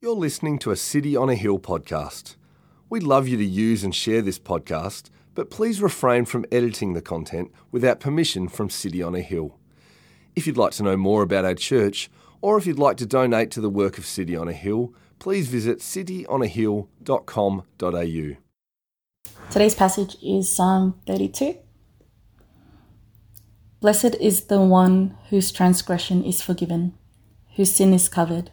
You're listening to a City on a Hill podcast. We'd love you to use and share this podcast, but please refrain from editing the content without permission from City on a Hill. If you'd like to know more about our church, or if you'd like to donate to the work of City on a Hill, please visit cityonahill.com.au. Today's passage is Psalm 32. Blessed is the one whose transgression is forgiven, whose sin is covered.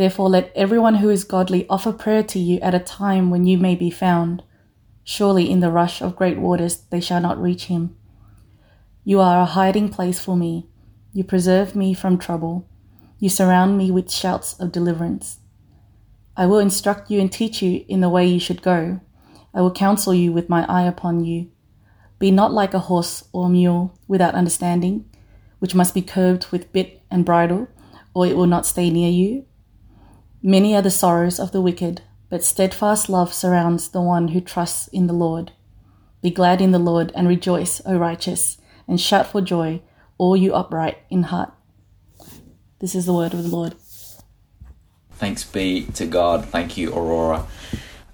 Therefore, let everyone who is godly offer prayer to you at a time when you may be found. Surely in the rush of great waters they shall not reach him. You are a hiding place for me. You preserve me from trouble. You surround me with shouts of deliverance. I will instruct you and teach you in the way you should go. I will counsel you with my eye upon you. Be not like a horse or mule without understanding, which must be curbed with bit and bridle, or it will not stay near you. Many are the sorrows of the wicked, but steadfast love surrounds the one who trusts in the Lord. Be glad in the Lord and rejoice, O righteous, and shout for joy, all you upright in heart. This is the word of the Lord. Thanks be to God. Thank you, Aurora.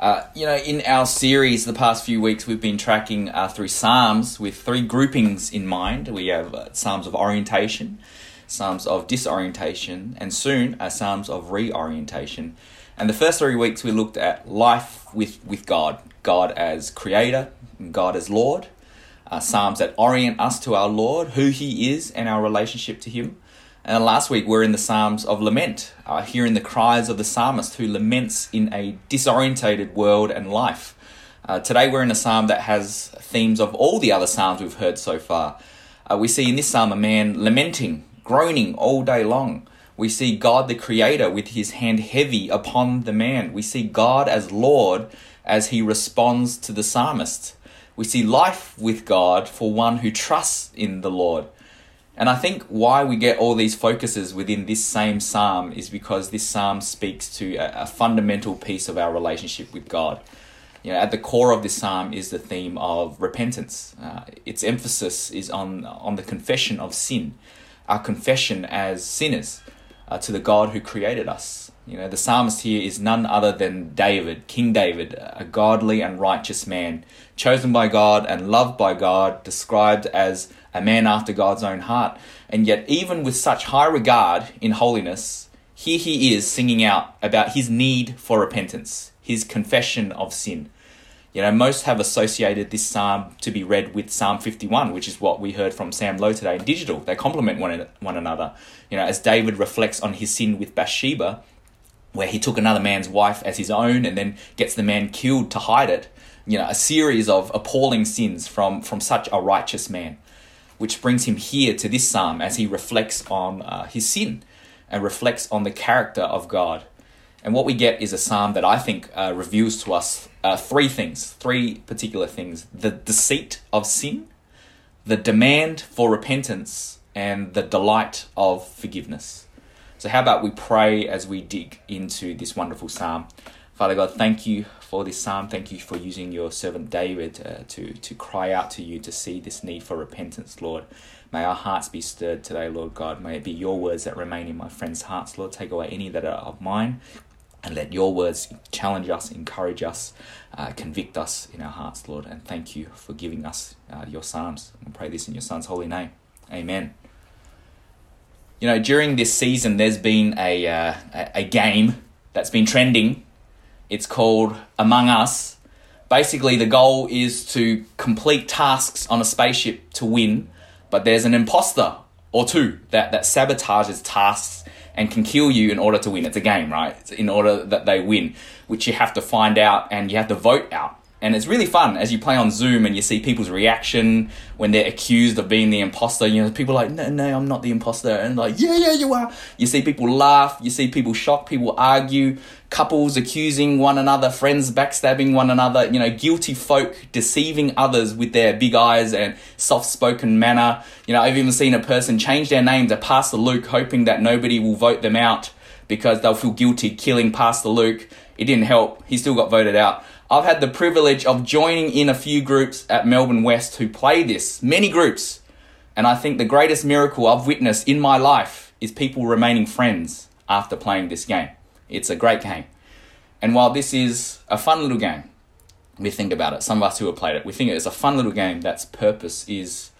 Uh, you know, in our series the past few weeks, we've been tracking uh, through Psalms with three groupings in mind. We have uh, Psalms of orientation, Psalms of disorientation, and soon uh, Psalms of reorientation. And the first three weeks we looked at life with, with God God as creator, God as Lord, uh, Psalms that orient us to our Lord, who He is, and our relationship to Him. And last week we're in the Psalms of lament, uh, hearing the cries of the psalmist who laments in a disorientated world and life. Uh, today we're in a psalm that has themes of all the other psalms we've heard so far. Uh, we see in this psalm a man lamenting groaning all day long. We see God the Creator with his hand heavy upon the man. We see God as Lord as he responds to the psalmist. We see life with God for one who trusts in the Lord. And I think why we get all these focuses within this same psalm is because this psalm speaks to a, fundamental piece of our relationship with God. You know, at the core of this psalm is the theme of repentance. Uh, its emphasis is on on the confession of sin our confession as sinners uh, to the God who created us. You know, the psalmist here is none other than David, King David, a godly and righteous man, chosen by God and loved by God, described as a man after God's own heart. And yet, even with such high regard in holiness, here he is singing out about his need for repentance, his confession of sin. You know, most have associated this psalm to be read with Psalm 51, which is what we heard from Sam Lowe today in digital. They complement one, one another. You know, as David reflects on his sin with Bathsheba, where he took another man's wife as his own and then gets the man killed to hide it. You know, a series of appalling sins from, from such a righteous man, which brings him here to this psalm as he reflects on uh, his sin and reflects on the character of God. And what we get is a psalm that I think uh, reveals to us uh, three things, three particular things the deceit of sin, the demand for repentance, and the delight of forgiveness. So, how about we pray as we dig into this wonderful psalm? Father God, thank you for this psalm. Thank you for using your servant David uh, to, to cry out to you to see this need for repentance, Lord. May our hearts be stirred today, Lord God. May it be your words that remain in my friends' hearts, Lord. Take away any that are of mine and let your words challenge us, encourage us, uh, convict us in our hearts, Lord. And thank you for giving us uh, your Psalms. I pray this in your Son's holy name. Amen. You know, during this season, there's been a, uh, a game that's been trending. It's called Among Us. Basically, the goal is to complete tasks on a spaceship to win, but there's an imposter or two that, that sabotages tasks and can kill you in order to win. It's a game, right? It's in order that they win, which you have to find out and you have to vote out. And it's really fun as you play on Zoom and you see people's reaction when they're accused of being the imposter. You know, people like, no, no, I'm not the imposter. And like, yeah, yeah, you are. You see people laugh. You see people shock. People argue. Couples accusing one another. Friends backstabbing one another. You know, guilty folk deceiving others with their big eyes and soft spoken manner. You know, I've even seen a person change their name to Pastor Luke, hoping that nobody will vote them out because they'll feel guilty killing Pastor Luke. It didn't help. He still got voted out. I've had the privilege of joining in a few groups at Melbourne West who play this, many groups. And I think the greatest miracle I've witnessed in my life is people remaining friends after playing this game. It's a great game. And while this is a fun little game, we think about it, some of us who have played it, we think it's a fun little game that's purpose is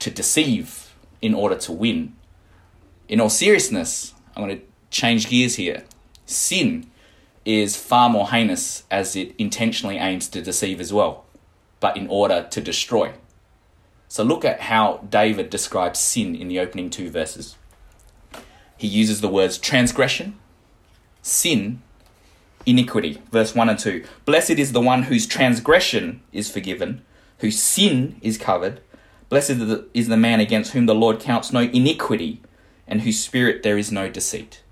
to deceive in order to win. In all seriousness, I'm going to change gears here. Sin is far more heinous as it intentionally aims to deceive as well, but in order to destroy. So look at how David describes sin in the opening two verses. He uses the words transgression, sin, iniquity. Verse 1 and 2. Blessed is the one whose transgression is forgiven, whose sin is covered. Blessed is the man against whom the Lord counts no iniquity, and whose spirit there is no deceit.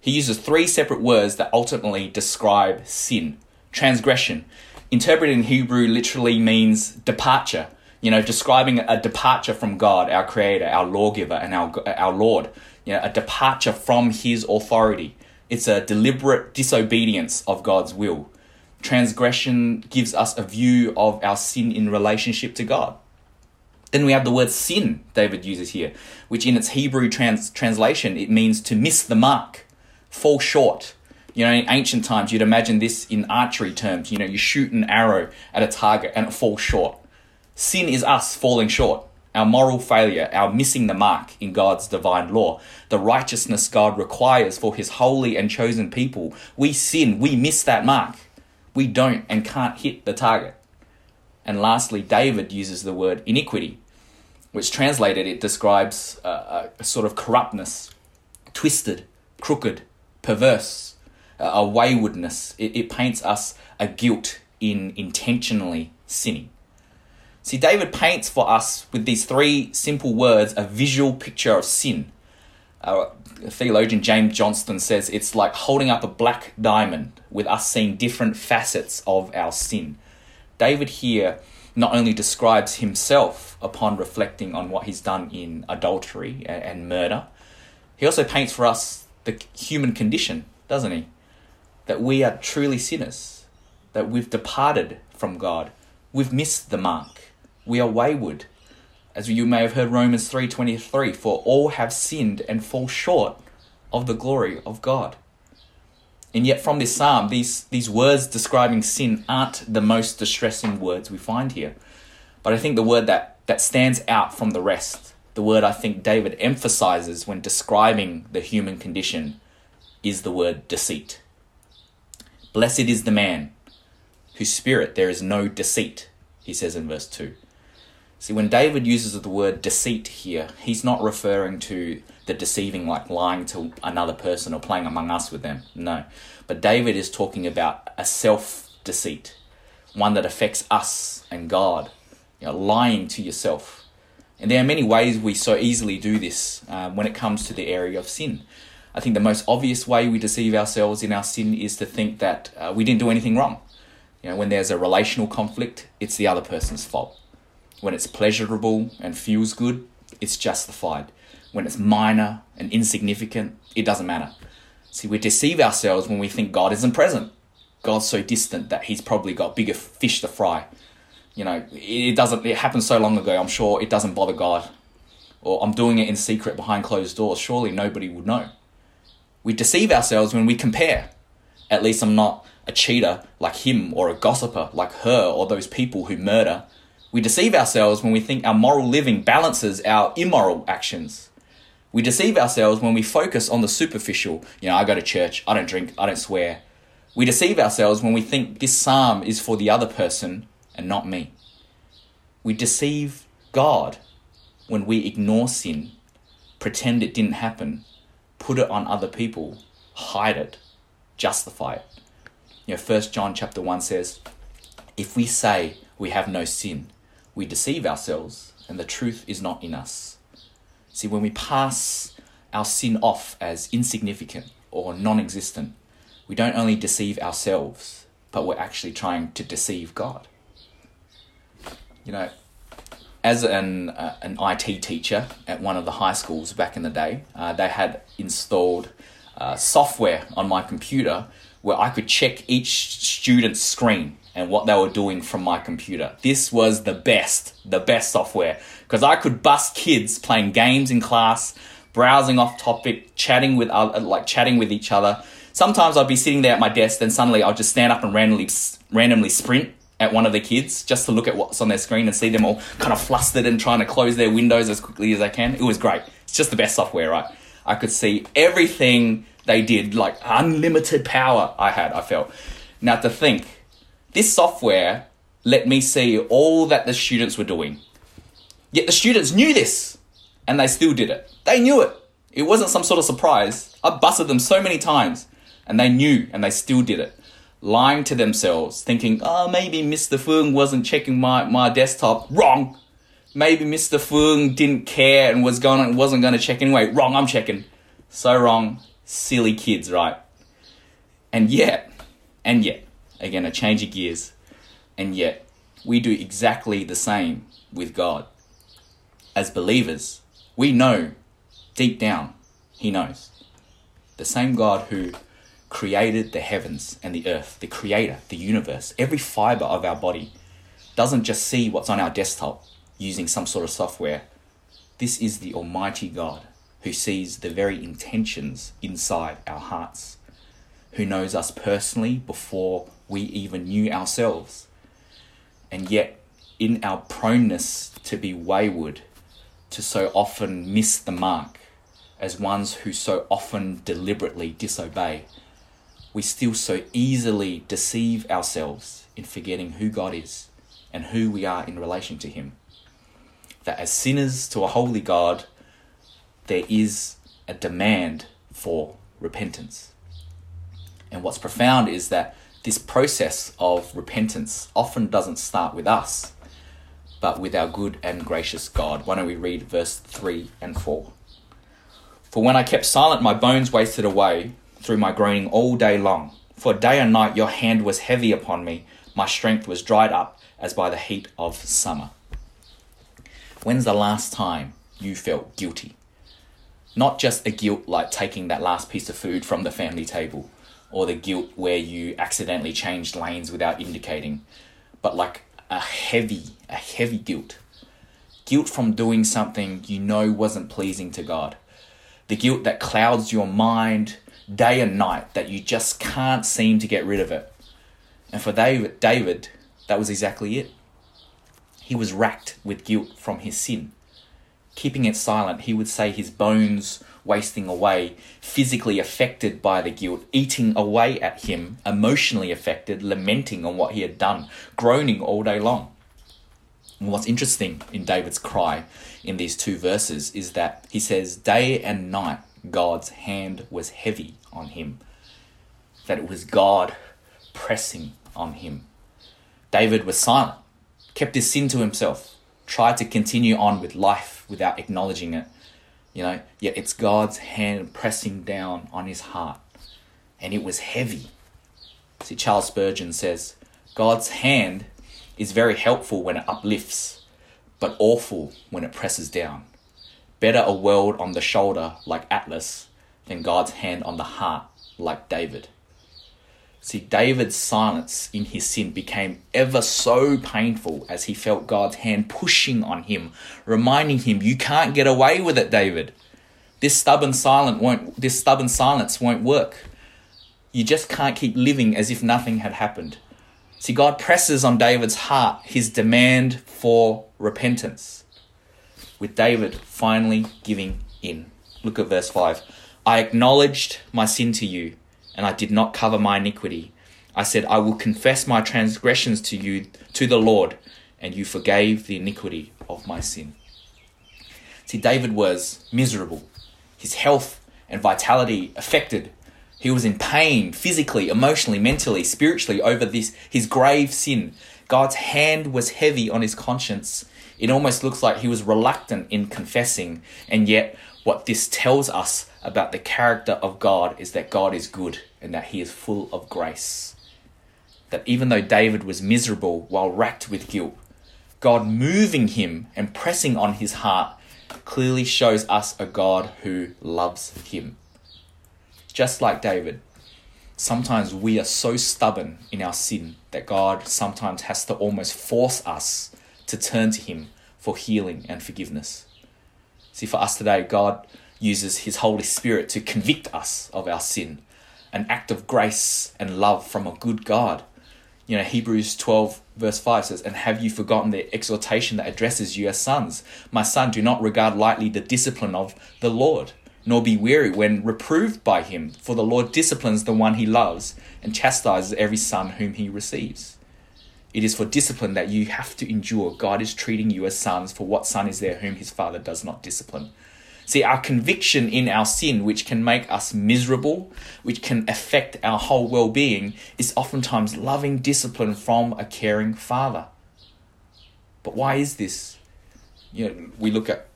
He uses three separate words that ultimately describe sin. Transgression, interpreted in Hebrew, literally means departure. You know, describing a departure from God, our Creator, our lawgiver, and our our Lord. You know, a departure from His authority. It's a deliberate disobedience of God's will. Transgression gives us a view of our sin in relationship to God. Then we have the word sin David uses here, which in its Hebrew trans- translation it means to miss the mark fall short. You know, in ancient times, you'd imagine this in archery terms. You know, you shoot an arrow at a target and it falls short. Sin is us falling short, our moral failure, our missing the mark in God's divine law, the righteousness God requires for his holy and chosen people. We sin, we miss that mark. We don't and can't hit the target. And lastly, David uses the word iniquity, which translated it describes a, a sort of corruptness, twisted, crooked, perverse, a waywardness. It, it paints us a guilt in intentionally sinning. See, David paints for us with these three simple words a visual picture of sin. Uh, theologian James Johnston says it's like holding up a black diamond with us seeing different facets of our sin. David here not only describes himself upon reflecting on what he's done in adultery and murder, he also paints for us the human condition, doesn't he? That we are truly sinners, that we've departed from God, we've missed the mark, we are wayward. As you may have heard Romans 3:23, for all have sinned and fall short of the glory of God. And yet from this psalm, these, these words describing sin aren't the most distressing words we find here. But I think the word that, that stands out from the rest the word I think David emphasizes when describing the human condition is the word deceit. Blessed is the man whose spirit there is no deceit, he says in verse 2. See, when David uses the word deceit here, he's not referring to the deceiving like lying to another person or playing among us with them. No. But David is talking about a self deceit, one that affects us and God. You know, lying to yourself and there are many ways we so easily do this um, when it comes to the area of sin. I think the most obvious way we deceive ourselves in our sin is to think that uh, we didn't do anything wrong. You know, when there's a relational conflict, it's the other person's fault. When it's pleasurable and feels good, it's justified. When it's minor and insignificant, it doesn't matter. See, we deceive ourselves when we think God isn't present. God's so distant that he's probably got bigger fish to fry you know, it doesn't, it happened so long ago, I'm sure it doesn't bother God. Or I'm doing it in secret behind closed doors, surely nobody would know. We deceive ourselves when we compare. At least I'm not a cheater like him or a gossiper like her or those people who murder. We deceive ourselves when we think our moral living balances our immoral actions. We deceive ourselves when we focus on the superficial. You know, I go to church, I don't drink, I don't swear. We deceive ourselves when we think this psalm is for the other person and not me. We deceive God when we ignore sin, pretend it didn't happen, put it on other people, hide it, justify it. You know, First John chapter 1 says, If we say we have no sin, we deceive ourselves and the truth is not in us. See, when we pass our sin off as insignificant or non existent, we don't only deceive ourselves, but we're actually trying to deceive God. You know, as an, uh, an IT teacher at one of the high schools back in the day, uh, they had installed uh, software on my computer where I could check each student's screen and what they were doing from my computer. This was the best, the best software because I could bust kids playing games in class, browsing off topic, chatting with other, like chatting with each other. Sometimes I'd be sitting there at my desk, then suddenly I'll just stand up and randomly randomly sprint at one of the kids just to look at what's on their screen and see them all kind of flustered and trying to close their windows as quickly as they can. It was great. It's just the best software, right? I could see everything they did, like unlimited power I had, I felt. Now to think, this software let me see all that the students were doing. Yet the students knew this and they still did it. They knew it. It wasn't some sort of surprise. I busted them so many times and they knew and they still did it. Lying to themselves, thinking, oh, maybe Mr. Fung wasn't checking my, my desktop. Wrong. Maybe Mr. Fung didn't care and was going wasn't going to check anyway. Wrong, I'm checking. So wrong. Silly kids, right? And yet, and yet, Again, a change of gears. And yet, we do exactly the same with God. As believers, we know deep down, He knows. The same God who created the heavens and the earth, the creator, the universe, every fiber of our body, doesn't just see what's on our desktop using some sort of software. This is the Almighty God who sees the very intentions inside our hearts, who knows us personally before we even knew ourselves. And yet, in our proneness to be wayward, to so often miss the mark, as ones who so often deliberately disobey, we still so easily deceive ourselves in forgetting who God is and who we are in relation to Him. That as sinners to a holy God, there is a demand for repentance. And what's profound is that this process of repentance often doesn't start with us, but with our good and gracious God. Why don't we read verse 3 and 4? For when I kept silent, my bones wasted away through my groaning all day long. For day and night your hand was heavy upon me, my strength was dried up as by the heat of summer. When's the last time you felt guilty? Not just a guilt like taking that last piece of food from the family table, or the guilt where you accidentally changed lanes without indicating, but like a heavy, a heavy guilt. Guilt from doing something you know wasn't pleasing to God. The guilt that clouds your mind day and night that you just can't seem to get rid of it. And for David, David, that was exactly it. He was racked with guilt from his sin. Keeping it silent, he would say his bones wasting away, physically affected by the guilt, eating away at him, emotionally affected, lamenting on what he had done, groaning all day long. And what's interesting in David's cry in these two verses is that he says, Day and night God's hand was heavy on him, that it was God pressing on him. David was silent, kept his sin to himself, tried to continue on with life without acknowledging it, you know, yet it's God's hand pressing down on his heart. And it was heavy. See, Charles Spurgeon says, God's hand is very helpful when it uplifts, but awful when it presses down. Better a world on the shoulder like Atlas than God's hand on the heart like David. See, David's silence in his sin became ever so painful as he felt God's hand pushing on him, reminding him, "You can't get away with it, David. This stubborn silent won't. This stubborn silence won't work. You just can't keep living as if nothing had happened." See, God presses on David's heart his demand for repentance, with David finally giving in. Look at verse 5. I acknowledged my sin to you and I did not cover my iniquity. I said, I will confess my transgressions to you, to the Lord, and you forgave the iniquity of my sin. See, David was miserable. His health and vitality affected. He was in pain physically, emotionally, mentally, spiritually over this his grave sin. God's hand was heavy on his conscience. It almost looks like he was reluctant in confessing, and yet what this tells us about the character of God is that God is good and that he is full of grace. That even though David was miserable while racked with guilt, God moving him and pressing on his heart clearly shows us a God who loves him. Just like David, sometimes we are so stubborn in our sin that God sometimes has to almost force us to turn to him for healing and forgiveness. See, for us today, God uses His Holy Spirit to convict us of our sin, an act of grace and love from a good God. You know, Hebrews 12, verse 5 says, And have you forgotten the exhortation that addresses you as sons? My son, do not regard lightly the discipline of the Lord, nor be weary when reproved by him, for the Lord disciplines the one he loves and chastises every son whom he receives. It is for discipline that you have to endure. God is treating you as sons, for what son is there whom his father does not discipline? See, our conviction in our sin, which can make us miserable, which can affect our whole well being, is oftentimes loving discipline from a caring father. But why is this? You know, we look at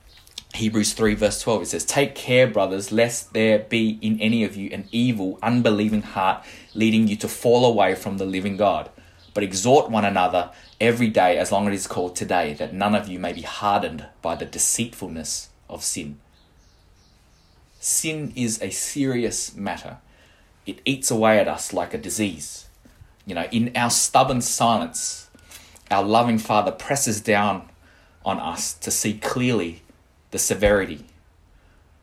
Hebrews 3, verse 12. It says, Take care, brothers, lest there be in any of you an evil, unbelieving heart leading you to fall away from the living God but exhort one another every day as long as it is called today, that none of you may be hardened by the deceitfulness of sin. Sin is a serious matter. It eats away at us like a disease. You know, in our stubborn silence, our loving Father presses down on us to see clearly the severity.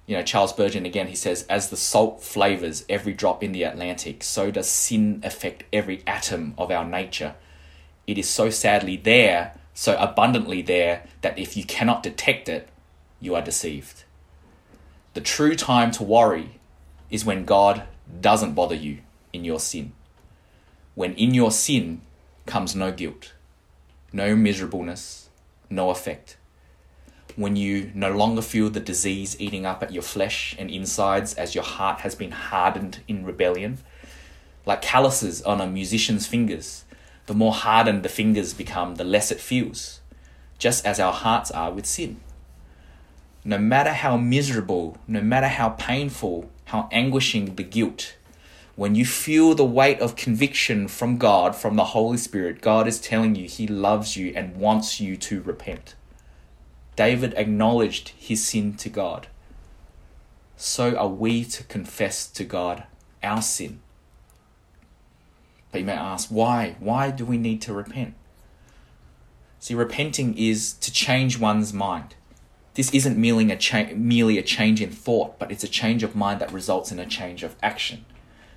You know, Charles Spurgeon again, he says, as the salt flavors every drop in the Atlantic, so does sin affect every atom of our nature. It is so sadly there, so abundantly there, that if you cannot detect it, you are deceived. The true time to worry is when God doesn't bother you in your sin. When in your sin comes no guilt, no miserableness, no effect when you no longer feel the disease eating up at your flesh and insides as your heart has been hardened in rebellion. Like calluses on a musician's fingers, the more hardened the fingers become, the less it feels, just as our hearts are with sin. No matter how miserable, no matter how painful, how anguishing the guilt, when you feel the weight of conviction from God, from the Holy Spirit, God is telling you He loves you and wants you to repent. David acknowledged his sin to God. So are we to confess to God our sin. But you may ask, why? Why do we need to repent? See, repenting is to change one's mind. This isn't merely a, cha- merely a change in thought, but it's a change of mind that results in a change of action.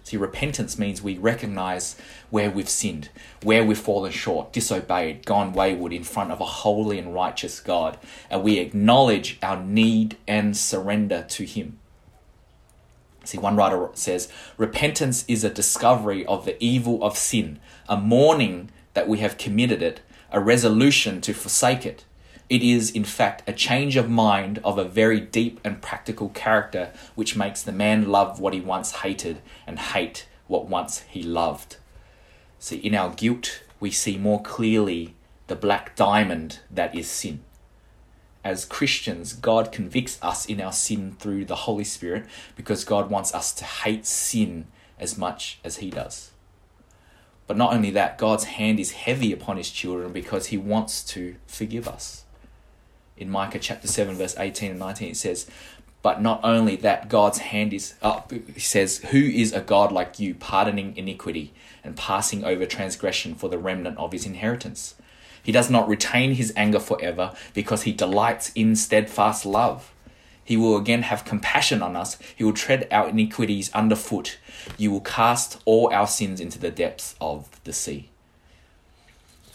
See, repentance means we recognize where we've sinned, where we've fallen short, disobeyed, gone wayward in front of a holy and righteous God, and we acknowledge our need and surrender to Him. See, one writer says, repentance is a discovery of the evil of sin, a mourning that we have committed it, a resolution to forsake it, it is, in fact, a change of mind of a very deep and practical character which makes the man love what he once hated and hate what once he loved. See, in our guilt, we see more clearly the black diamond that is sin. As Christians, God convicts us in our sin through the Holy Spirit because God wants us to hate sin as much as He does. But not only that, God's hand is heavy upon His children because He wants to forgive us in Micah chapter 7, verse 18 and 19, it says, But not only that, God's hand is up. He says, Who is a God like you, pardoning iniquity and passing over transgression for the remnant of his inheritance? He does not retain his anger forever because he delights in steadfast love. He will again have compassion on us. He will tread our iniquities underfoot. You will cast all our sins into the depths of the sea.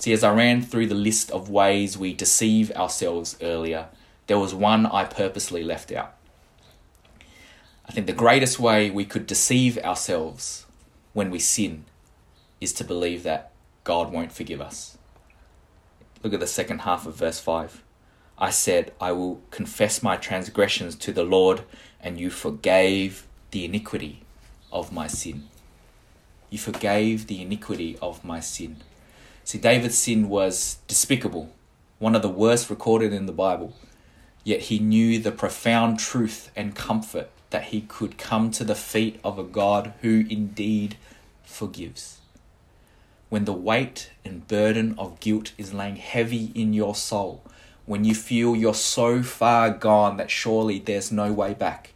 See, as I ran through the list of ways we deceive ourselves earlier, there was one I purposely left out. I think the greatest way we could deceive ourselves when we sin is to believe that God won't forgive us. Look at the second half of verse 5. I said, I will confess my transgressions to the Lord, and you forgave the iniquity of my sin. You forgave the iniquity of my sin. See, David's sin was despicable, one of the worst recorded in the Bible. Yet he knew the profound truth and comfort that he could come to the feet of a God who indeed forgives. When the weight and burden of guilt is laying heavy in your soul, when you feel you're so far gone that surely there's no way back,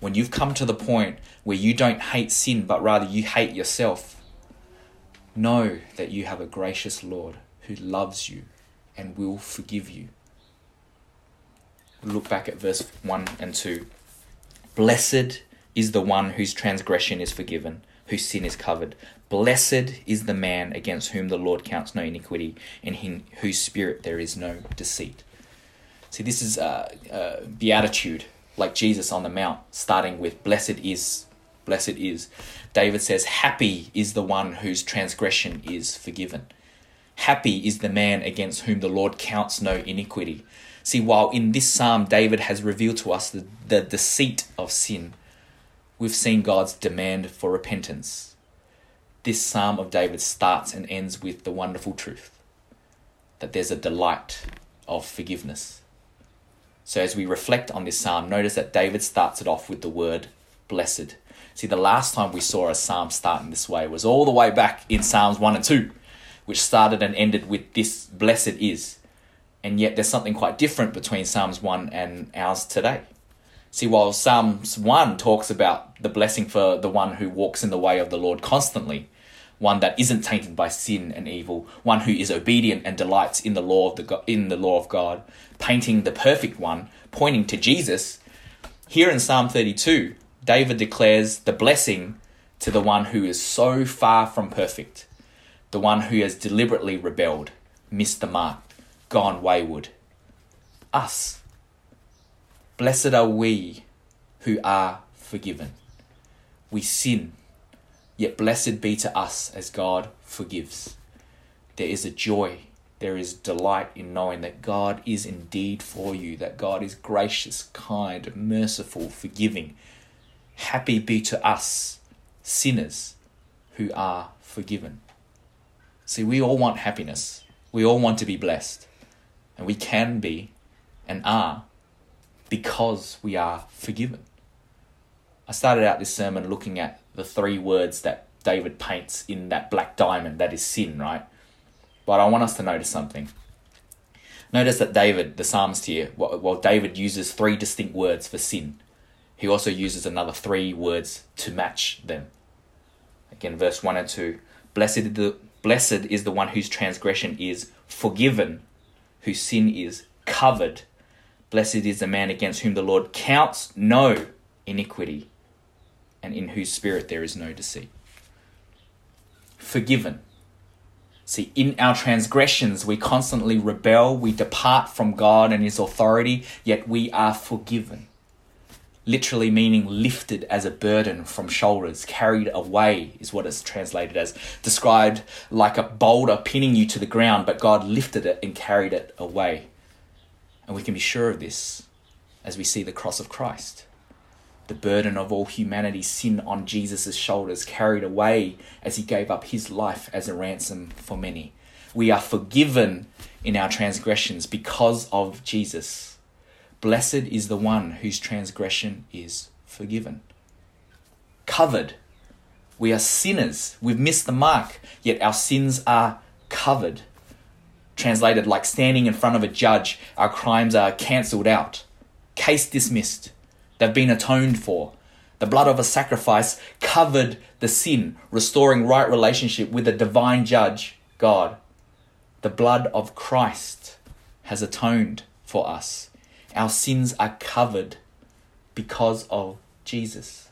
when you've come to the point where you don't hate sin but rather you hate yourself, know that you have a gracious Lord who loves you and will forgive you. Look back at verse 1 and 2. Blessed is the one whose transgression is forgiven, whose sin is covered. Blessed is the man against whom the Lord counts no iniquity, and in whose spirit there is no deceit. See, this is a, a beatitude, like Jesus on the Mount, starting with Blessed is, blessed is. David says, Happy is the one whose transgression is forgiven. Happy is the man against whom the Lord counts no iniquity. See, while in this psalm David has revealed to us the, the deceit of sin, we've seen God's demand for repentance. This psalm of David starts and ends with the wonderful truth that there's a delight of forgiveness. So, as we reflect on this psalm, notice that David starts it off with the word blessed. See, the last time we saw a psalm starting this way was all the way back in Psalms 1 and 2, which started and ended with this blessed is. And yet, there's something quite different between Psalms 1 and ours today. See, while Psalms 1 talks about the blessing for the one who walks in the way of the Lord constantly, one that isn't tainted by sin and evil, one who is obedient and delights in the law of the in the law of God, painting the perfect one, pointing to Jesus. Here in Psalm 32, David declares the blessing to the one who is so far from perfect, the one who has deliberately rebelled, missed the mark, gone wayward. Us. Blessed are we who are forgiven. We sin, yet blessed be to us as God forgives. There is a joy, there is delight in knowing that God is indeed for you, that God is gracious, kind, merciful, forgiving. Happy be to us, sinners, who are forgiven. See, we all want happiness. We all want to be blessed. And we can be and are because we are forgiven. I started out this sermon looking at the three words that David paints in that black diamond that is sin, right? But I want us to notice something. Notice that David, the psalmist here, while David uses three distinct words for sin, he also uses another three words to match them. Again, verse 1 and 2 Blessed is the, blessed is the one whose transgression is forgiven, whose sin is covered. Blessed is the man against whom the Lord counts no iniquity, and in whose spirit there is no deceit. Forgiven. See, in our transgressions, we constantly rebel, we depart from God and His authority, yet we are forgiven. Literally meaning lifted as a burden from shoulders, carried away is what it's translated as. Described like a boulder pinning you to the ground, but God lifted it and carried it away. And we can be sure of this as we see the cross of Christ. The burden of all humanity's sin on Jesus' shoulders, carried away as he gave up his life as a ransom for many. We are forgiven in our transgressions because of Jesus. Blessed is the one whose transgression is forgiven. Covered. We are sinners. We've missed the mark, yet our sins are covered translated like standing in front of a judge, our crimes are cancelled out. Case dismissed. They've been atoned for. The blood of a sacrifice covered the sin, restoring right relationship with the divine judge, God. The blood of Christ has atoned for us. Our sins are covered because of Jesus.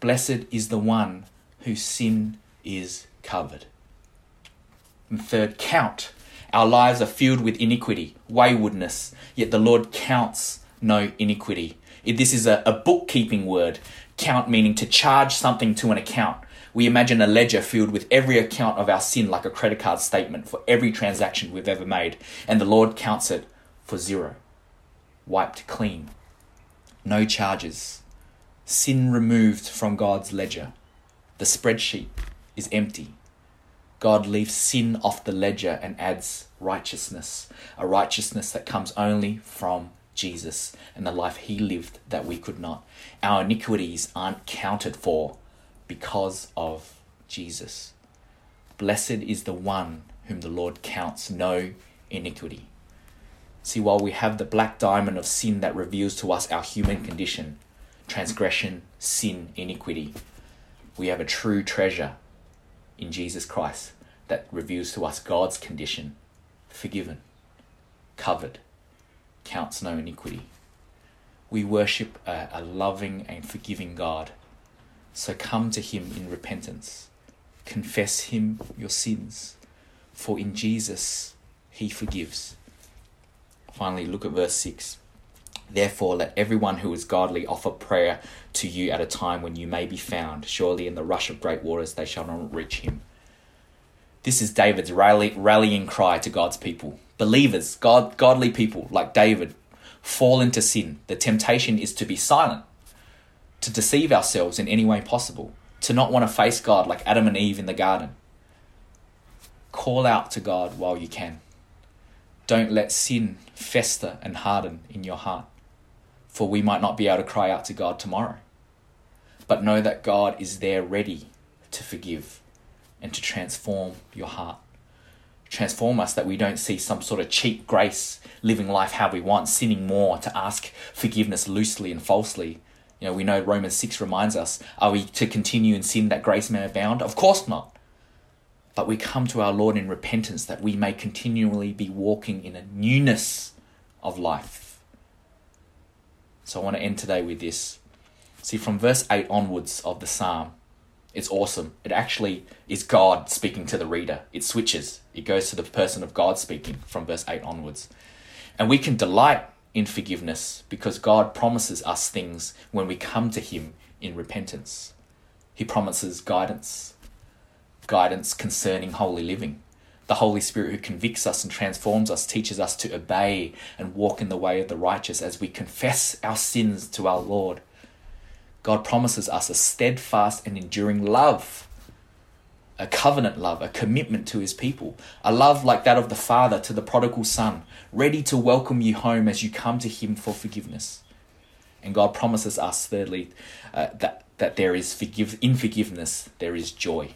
Blessed is the one whose sin is covered. And third, count our lives are filled with iniquity, waywardness, yet the Lord counts no iniquity. This is a, a bookkeeping word, count meaning to charge something to an account. We imagine a ledger filled with every account of our sin like a credit card statement for every transaction we've ever made, and the Lord counts it for zero. Wiped clean. No charges. Sin removed from God's ledger. The spreadsheet is empty. God leaves sin off the ledger and adds righteousness, a righteousness that comes only from Jesus and the life he lived that we could not. Our iniquities aren't counted for because of Jesus. Blessed is the one whom the Lord counts no iniquity. See, while we have the black diamond of sin that reveals to us our human condition, transgression, sin, iniquity, we have a true treasure in Jesus Christ that reveals to us God's condition forgiven, covered, counts no iniquity. We worship a, a loving and forgiving God. So come to Him in repentance. Confess Him your sins, for in Jesus He forgives. Finally, look at verse 6. Therefore, let everyone who is godly offer prayer to you at a time when you may be found. Surely in the rush of great waters they shall not reach him. This is David's rally, rallying cry to God's people. Believers, God, godly people like David, fall into sin. The temptation is to be silent, to deceive ourselves in any way possible, to not want to face God like Adam and Eve in the garden. Call out to God while you can. Don't let sin fester and harden in your heart, for we might not be able to cry out to God tomorrow. But know that God is there ready to forgive and to transform your heart. Transform us that we don't see some sort of cheap grace, living life how we want, sinning more, to ask forgiveness loosely and falsely. You know, we know Romans 6 reminds us are we to continue in sin that grace may abound? Of course not. But we come to our Lord in repentance that we may continually be walking in a newness of life. So I want to end today with this. See, from verse 8 onwards of the psalm, it's awesome. It actually is God speaking to the reader. It switches, it goes to the person of God speaking from verse 8 onwards. And we can delight in forgiveness because God promises us things when we come to Him in repentance. He promises guidance, guidance concerning holy living. The Holy Spirit who convicts us and transforms us teaches us to obey and walk in the way of the righteous as we confess our sins to our Lord God promises us a steadfast and enduring love, a covenant love, a commitment to his people, a love like that of the Father to the prodigal Son, ready to welcome you home as you come to him for forgiveness. And God promises us, thirdly, uh, that, that there is forgive, in forgiveness, there is joy.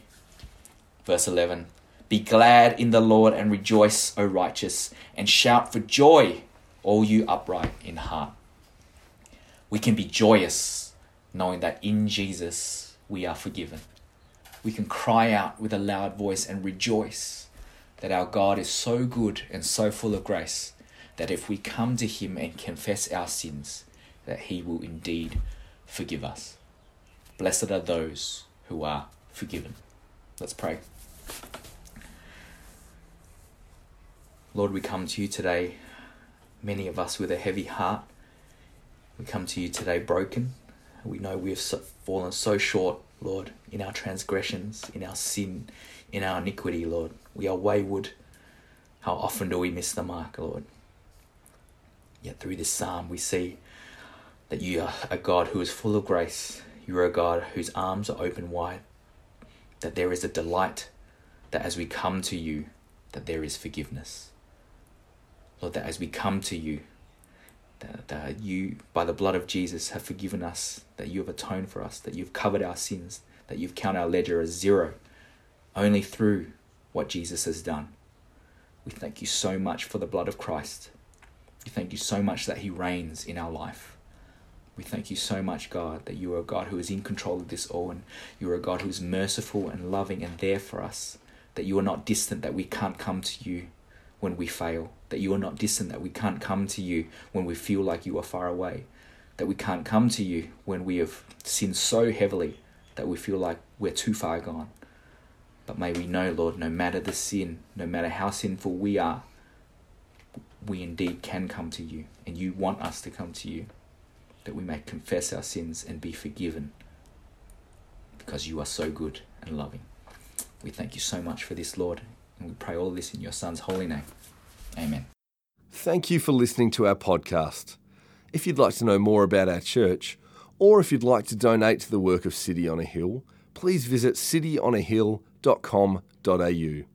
Verse 11 Be glad in the Lord and rejoice, O righteous, and shout for joy, all you upright in heart. We can be joyous knowing that in Jesus we are forgiven. We can cry out with a loud voice and rejoice that our God is so good and so full of grace that if we come to him and confess our sins, that he will indeed forgive us. Blessed are those who are forgiven. Let's pray. Lord, we come to you today, many of us with a heavy heart. We come to you today broken, we know we have fallen so short, Lord, in our transgressions, in our sin, in our iniquity, Lord. We are wayward. How often do we miss the mark, Lord? Yet through this psalm, we see that you are a God who is full of grace. You are a God whose arms are open wide. That there is a delight that as we come to you, that there is forgiveness. Lord, that as we come to you, that, that you, by the blood of Jesus, have forgiven us, that you have atoned for us, that you've covered our sins, that you've counted our ledger as zero, only through what Jesus has done. We thank you so much for the blood of Christ. We thank you so much that He reigns in our life. We thank you so much, God, that you are a God who is in control of this all, and you are a God who is merciful and loving and there for us. That you are not distant, that we can't come to you when we fail, that you are not distant, that we can't come to you when we feel like you are far away, that we can't come to you when we have sinned so heavily that we feel like we're too far gone. But may we know, Lord, no matter the sin, no matter how sinful we are, we indeed can come to you, and you want us to come to you, that we may confess our sins and be forgiven, because you are so good and loving. We thank you so much for this, Lord, and we pray all this in your Son's holy name. Amen. Thank you for listening to our podcast. If you'd like to know more about our church, or if you'd like to donate to the work of City on a Hill, please visit cityonahill.com.au.